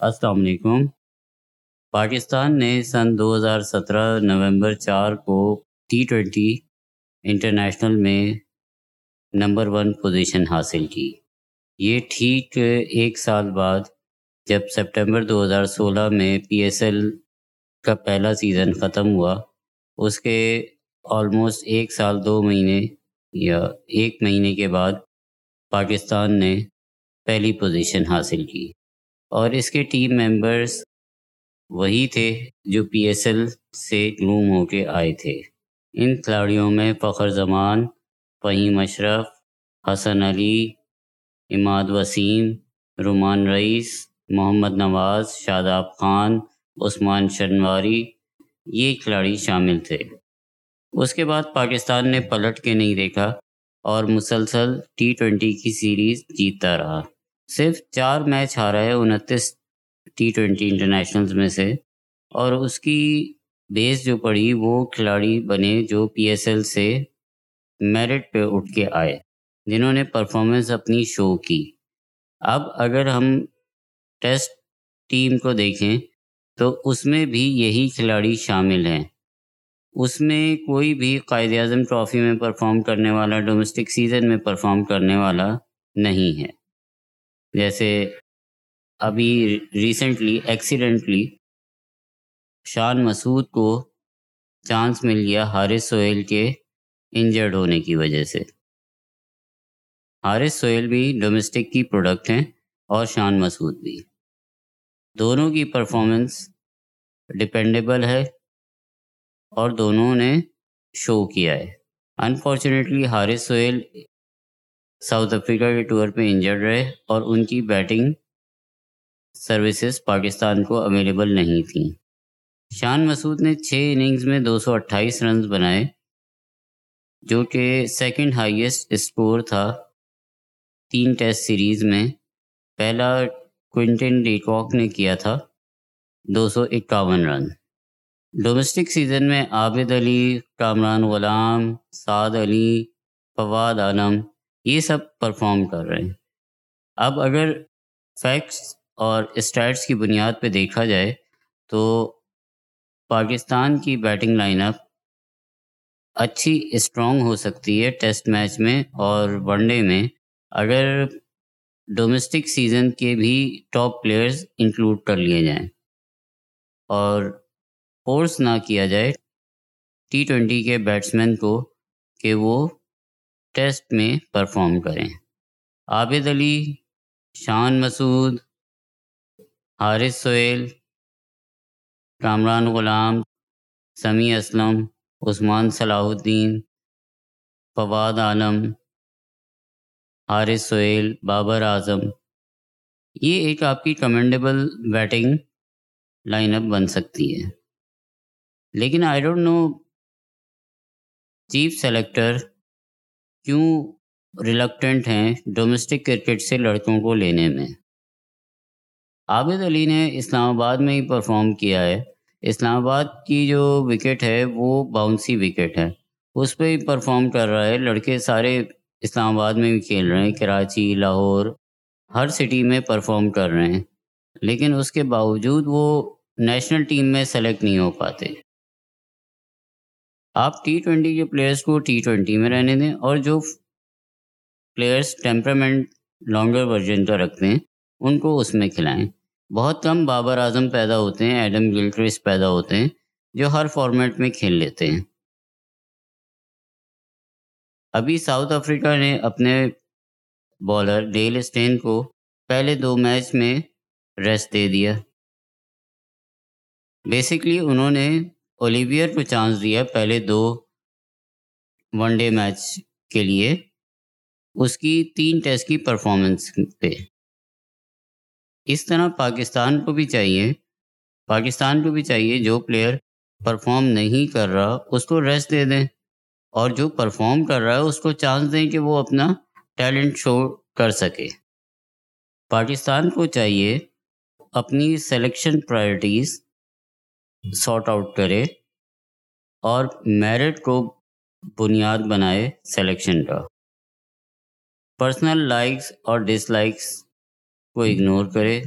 السلام علیکم۔ پاکستان نے سن دو ہزار سترہ نومبر چار کو ٹی ٹوینٹی انٹرنیشنل میں نمبر ون پوزیشن حاصل کی۔ یہ ٹھیک ایک سال بعد جب سپٹمبر دو ہزار سولہ میں پی ایس ایل کا پہلا سیزن ختم ہوا، اس کے آلموسٹ ایک سال دو مہینے یا ایک مہینے کے بعد پاکستان نے پہلی پوزیشن حاصل کی۔ اور اس کے ٹیم ممبرس وہی تھے جو پی ایس ایل سے گلوم ہو کے آئے تھے۔ ان کھلاڑیوں میں فخر زمان، فہیم اشرف، حسن علی، اماد وسیم، رومان رئیس، محمد نواز، شاداب خان، عثمان شنواری یہ کھلاڑی شامل تھے۔ اس کے بعد پاکستان نے پلٹ کے نہیں دیکھا اور مسلسل ٹی ٹوینٹی کی سیریز جیتتا رہا۔ صرف چار میچ ہارا ہے انتیس ٹی ٹوینٹی انٹرنیشنلز میں سے، اور اس کی بیس جو پڑی وہ کھلاڑی بنے جو پی ایس ایل سے میرٹ پہ اٹھ کے آئے، جنہوں نے پرفارمنس اپنی شو کی۔ اب اگر ہم ٹیسٹ ٹیم کو دیکھیں تو اس میں بھی یہی کھلاڑی شامل ہیں۔ اس میں کوئی بھی قائد اعظم ٹرافی میں پرفارم کرنے والا ڈومیسٹک سیزن میں پرفارم کرنے والا نہیں ہے۔ جیسے ابھی ریسنٹلی ایکسیڈنٹلی شان مسعود کو چانس مل گیا حارث سہیل کے انجرڈ ہونے کی وجہ سے۔ حارث سہیل بھی ڈومیسٹک کی پروڈکٹ ہیں اور شان مسعود بھی۔ دونوں کی پرفارمنس ڈپینڈیبل ہے اور دونوں نے شو کیا ہے۔ Unfortunately Haris Sohail South Africa کے ٹور پہ انجرڈ رہے اور ان کی بیٹنگ سروسز پاکستان کو اویلیبل نہیں تھیں۔ شان مسعود نے چھ اننگز میں دو سو اٹھائیس رنز بنائے، جو کہ سیکنڈ ہائیسٹ اسکور تھا تین ٹیسٹ سیریز میں۔ پہلا کوئنٹن ڈیکاک نے کیا تھا دو سو اکاون رن۔ ڈومیسٹک سیزن میں عابد علی، کامران غلام، سعد علی، فواد عالم یہ سب پرفارم کر رہے ہیں۔ اب اگر فیکٹس اور اسٹیٹس کی بنیاد پہ دیکھا جائے تو پاکستان کی بیٹنگ لائن اپ اچھی اسٹرانگ ہو سکتی ہے ٹیسٹ میچ میں اور ون ڈے میں۔ اگر ڈومیسٹک سیزن کے بھی ٹاپ پلیئرز انکلوڈ کر لیے جائیں اور فورس نہ کیا جائے ٹی ٹوینٹی کے بیٹسمین کو کہ وہ ٹیسٹ میں پرفارم کریں۔ عابد علی، شان مسعود، حارث سہیل، کامران غلام، سمیع اسلم، عثمان صلاح الدین، فواد عالم، حارث سہیل، بابر اعظم۔ یہ ایک آپ کی کمنڈیبل بیٹنگ لائن اپ بن سکتی ہے۔ لیکن I don't know chief selector کیوں ریلکٹنٹ ہیں ڈومیسٹک کرکٹ سے لڑکوں کو لینے میں؟ عابد علی نے اسلام آباد میں ہی پرفارم کیا ہے۔ اسلام آباد کی جو وکٹ ہے وہ باؤنسی وکٹ ہے۔ اس پہ ہی پرفارم کر رہا ہے۔ لڑکے سارے اسلام آباد میں بھی کھیل رہے ہیں۔ کراچی، لاہور، ہر سٹی میں پرفارم کر رہے ہیں۔ لیکن اس کے باوجود وہ نیشنل ٹیم میں سلیکٹ نہیں ہو پاتے۔ آپ ٹی ٹوینٹی کے پلیئرس کو ٹی ٹوینٹی میں رہنے دیں اور جو پلیئرس ٹیمپرامنٹ لانگر ورژن کا رکھتے ہیں، ان کو اس میں کھلائیں۔ بہت کم بابر اعظم پیدا ہوتے ہیں، ایڈم گلکرس پیدا ہوتے ہیں، جو ہر فارمیٹ میں کھیل لیتے ہیں۔ ابھی ساؤتھ افریقہ نے اپنے بالر ڈیل اسٹین کو پہلے دو میچ میں ریسٹ دے دیا۔ بیسکلی انہوں نے اولیویئر کو چانس دیا پہلے دو ون ڈے میچ کے لیے، اس کی تین ٹیسٹ کی پرفارمنس پہ۔ اس طرح پاکستان کو بھی چاہیے، پاکستان کو بھی چاہیے جو پلیئر پرفارم نہیں کر رہا، اس کو ریسٹ دے دیں۔ اور جو پرفارم کر رہا ہے، اس کو چانس دیں کہ وہ اپنا ٹیلنٹ شو کر سکے۔ پاکستان کو چاہیے اپنی سلیکشن پرائرٹیز سارٹ آؤٹ کرے اور میرٹ کو بنیاد بنائے سلیکشن کا۔ پرسنل لائکس اور ڈس لائکس کو اگنور کرے۔